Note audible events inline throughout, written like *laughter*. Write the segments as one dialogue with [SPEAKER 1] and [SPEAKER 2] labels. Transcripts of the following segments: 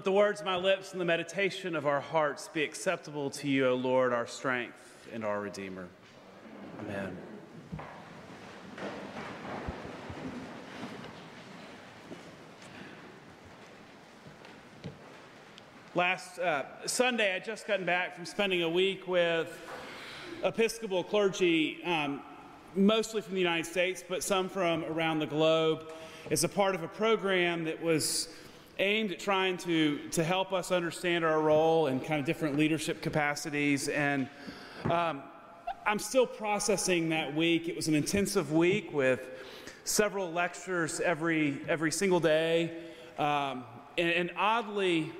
[SPEAKER 1] Let the words of my lips and the meditation of our hearts be acceptable to you, O Lord, our strength and our Redeemer. Amen. Last uh, Sunday, I just gotten back from spending a week with Episcopal clergy, um, mostly from the United States, but some from around the globe, as a part of a program that was aimed at trying to, to help us understand our role and kind of different leadership capacities. And um, I'm still processing that week. It was an intensive week with several lectures every, every single day. Um, and, and oddly,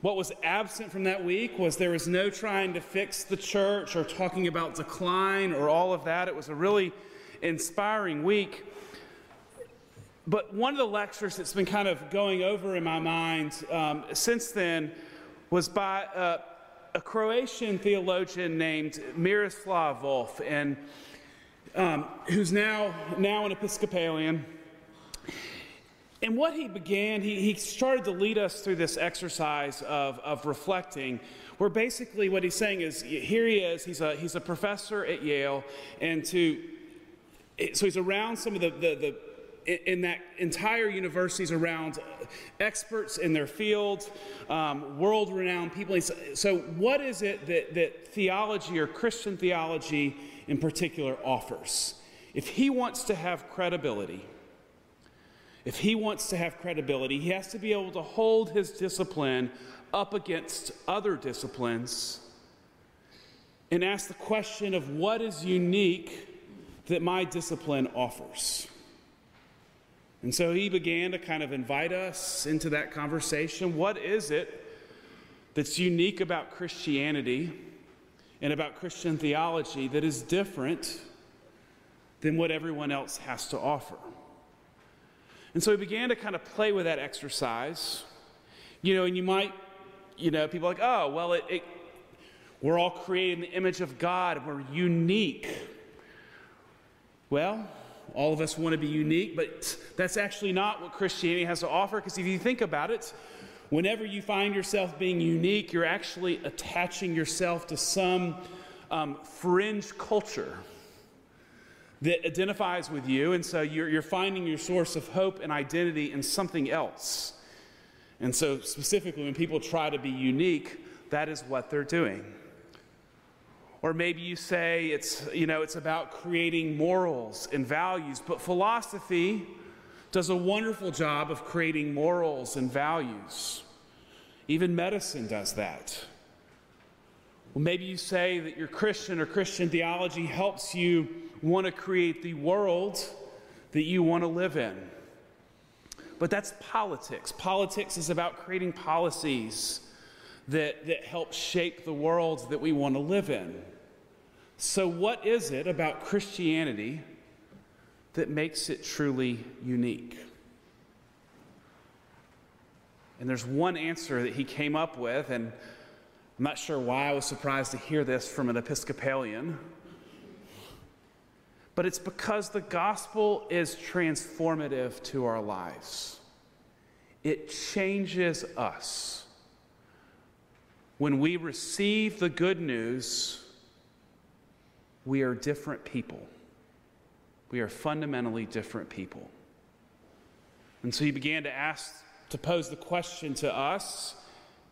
[SPEAKER 1] what was absent from that week was there was no trying to fix the church or talking about decline or all of that. It was a really inspiring week. But one of the lectures that's been kind of going over in my mind um, since then was by uh, a Croatian theologian named Miroslav Volf, and um, who's now, now an Episcopalian. And what he began, he, he started to lead us through this exercise of, of reflecting, where basically what he's saying is here he is, he's a, he's a professor at Yale, and to, so he's around some of the, the, the in that entire universities around experts in their field, um, world renowned people. So, what is it that, that theology or Christian theology in particular offers? If he wants to have credibility, if he wants to have credibility, he has to be able to hold his discipline up against other disciplines and ask the question of what is unique that my discipline offers. And so he began to kind of invite us into that conversation. What is it that's unique about Christianity and about Christian theology that is different than what everyone else has to offer? And so he began to kind of play with that exercise. You know, and you might, you know, people like, oh, well, it, it, we're all created in the image of God, we're unique. Well, all of us want to be unique, but that's actually not what Christianity has to offer, because if you think about it, whenever you find yourself being unique, you're actually attaching yourself to some um, fringe culture that identifies with you, and so you're, you're finding your source of hope and identity in something else. And so, specifically, when people try to be unique, that is what they're doing. Or maybe you say it's, you know, it's about creating morals and values, but philosophy does a wonderful job of creating morals and values. Even medicine does that. Well, maybe you say that your Christian or Christian theology helps you want to create the world that you want to live in. But that's politics. Politics is about creating policies that, that help shape the world that we want to live in. So, what is it about Christianity that makes it truly unique? And there's one answer that he came up with, and I'm not sure why I was surprised to hear this from an Episcopalian but it's because the gospel is transformative to our lives. It changes us. When we receive the good news, we are different people. We are fundamentally different people. And so he began to ask, to pose the question to us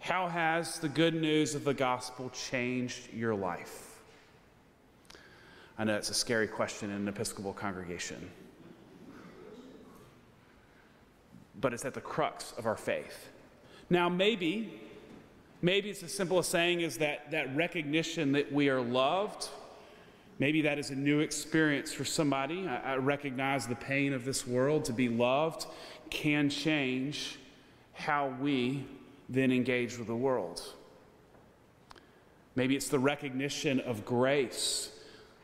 [SPEAKER 1] how has the good news of the gospel changed your life? I know it's a scary question in an Episcopal congregation, but it's at the crux of our faith. Now, maybe, maybe it's as simple as saying is that that recognition that we are loved. Maybe that is a new experience for somebody. I, I recognize the pain of this world. To be loved can change how we then engage with the world. Maybe it's the recognition of grace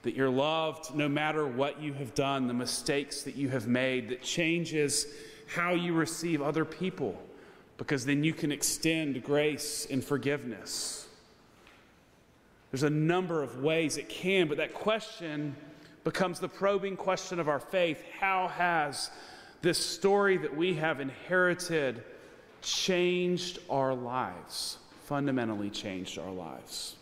[SPEAKER 1] that you're loved no matter what you have done, the mistakes that you have made, that changes how you receive other people, because then you can extend grace and forgiveness. There's a number of ways it can, but that question becomes the probing question of our faith. How has this story that we have inherited changed our lives, fundamentally changed our lives.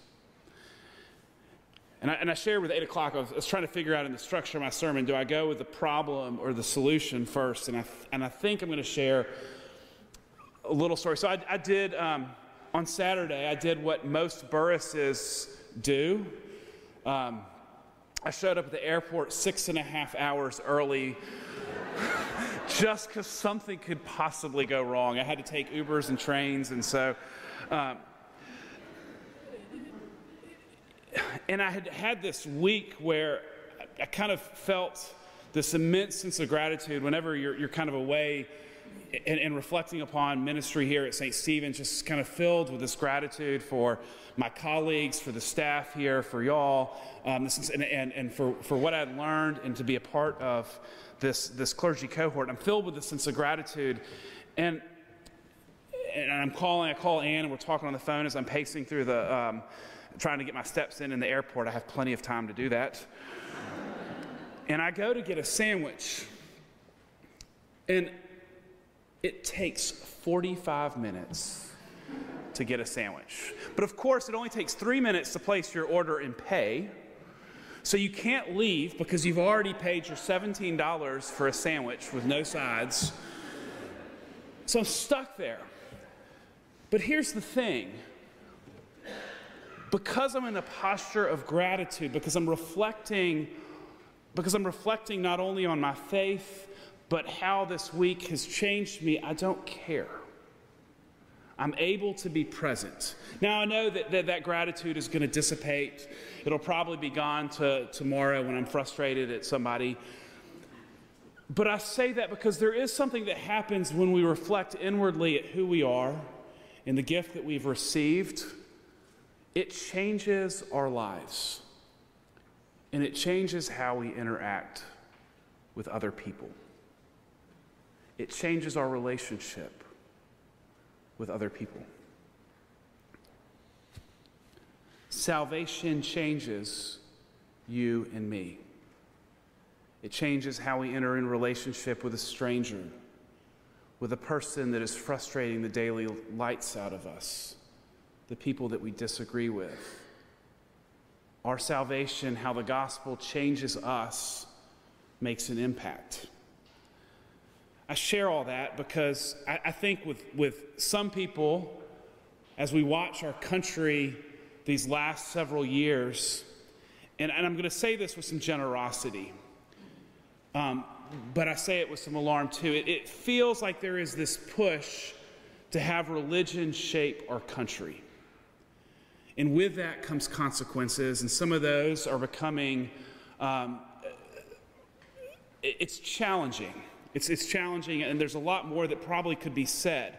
[SPEAKER 1] And I, and I shared with 8 o'clock, I was, I was, trying to figure out in the structure of my sermon do I go with the problem or the solution first? And I, and I think I'm going to share a little story. So I, I did, um, on Saturday, I did what most Burrusses do. Um, I showed up at the airport six and a half hours early *laughs* just because something could possibly go wrong. I had to take Ubers and trains, and so. Um, and I had had this week where I kind of felt this immense sense of gratitude whenever you're, you're kind of away and, and, reflecting upon ministry here at St. Stephen's, just kind of filled with this gratitude for my colleagues, for the staff here, for y'all, um, is, and, and, and for, for what I'd learned and to be a part of this, this clergy cohort. I'm filled with this sense of gratitude. And, and I'm calling, I call Ann, and we're talking on the phone as I'm pacing through the, um, trying to get my steps in in the airport. I have plenty of time to do that. And I go to get a sandwich. And it takes 45 minutes to get a sandwich. But of course, it only takes three minutes to place your order and pay. So you can't leave because you've already paid your $17 for a sandwich with no sides. So I'm stuck there. But here's the thing because I'm in a posture of gratitude, because I'm reflecting, because I'm reflecting not only on my faith, but how this week has changed me, I don't care. I'm able to be present. Now, I know that that, that gratitude is going to dissipate. It'll probably be gone to tomorrow when I'm frustrated at somebody. But I say that because there is something that happens when we reflect inwardly at who we are and the gift that we've received. It changes our lives, and it changes how we interact with other people. It changes our relationship with other people. Salvation changes you and me. It changes how we enter in relationship with a stranger, with a person that is frustrating the daily lights out of us, the people that we disagree with. Our salvation, how the gospel changes us, makes an impact. I share all that because I, I think with, with some people, as we watch our country these last several years, and, and I'm going to say this with some generosity, um, but I say it with some alarm too. It, it feels like there is this push to have religion shape our country. And with that comes consequences, and some of those are becoming, um, it's challenging. It's, it's challenging, and there's a lot more that probably could be said.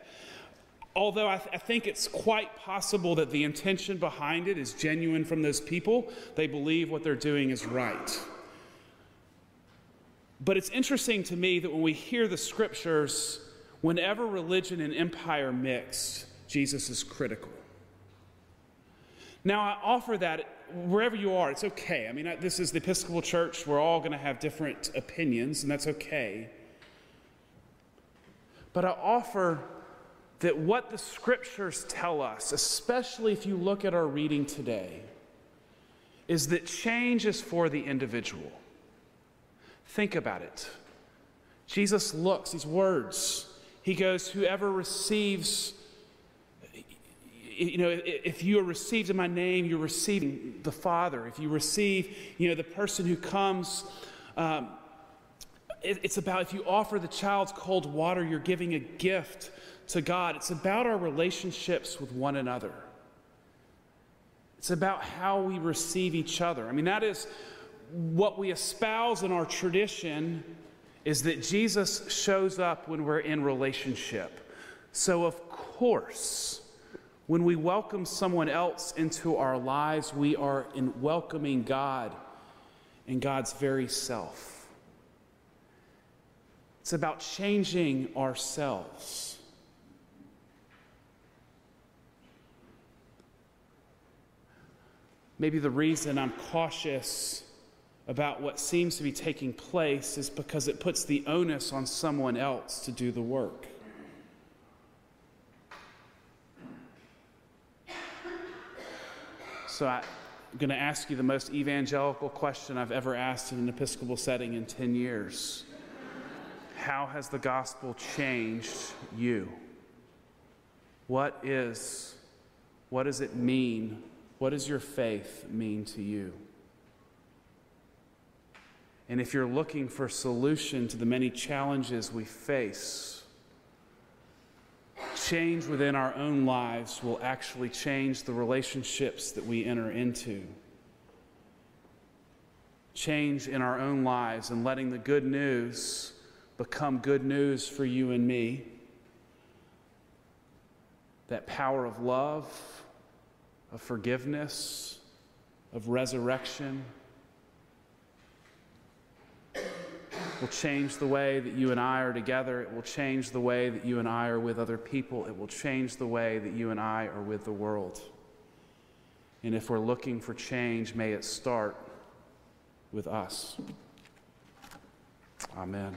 [SPEAKER 1] Although I, th- I think it's quite possible that the intention behind it is genuine from those people, they believe what they're doing is right. But it's interesting to me that when we hear the scriptures, whenever religion and empire mix, Jesus is critical. Now, I offer that wherever you are, it's okay. I mean, this is the Episcopal Church. We're all going to have different opinions, and that's okay. But I offer that what the scriptures tell us, especially if you look at our reading today, is that change is for the individual. Think about it. Jesus looks, these words, he goes, Whoever receives, you know, if you are received in my name, you're receiving the Father. If you receive, you know, the person who comes, um, it's about if you offer the child's cold water, you're giving a gift to God. It's about our relationships with one another. It's about how we receive each other. I mean, that is what we espouse in our tradition is that Jesus shows up when we're in relationship. So, of course, when we welcome someone else into our lives, we are in welcoming God and God's very self. It's about changing ourselves. Maybe the reason I'm cautious about what seems to be taking place is because it puts the onus on someone else to do the work. So I'm going to ask you the most evangelical question I've ever asked in an Episcopal setting in 10 years. How has the gospel changed you? What is, what does it mean? What does your faith mean to you? And if you're looking for solution to the many challenges we face, change within our own lives will actually change the relationships that we enter into. Change in our own lives and letting the good news become good news for you and me. That power of love, of forgiveness, of resurrection will change the way that you and I are together. It will change the way that you and I are with other people. It will change the way that you and I are with the world. And if we're looking for change, may it start with us. Amen.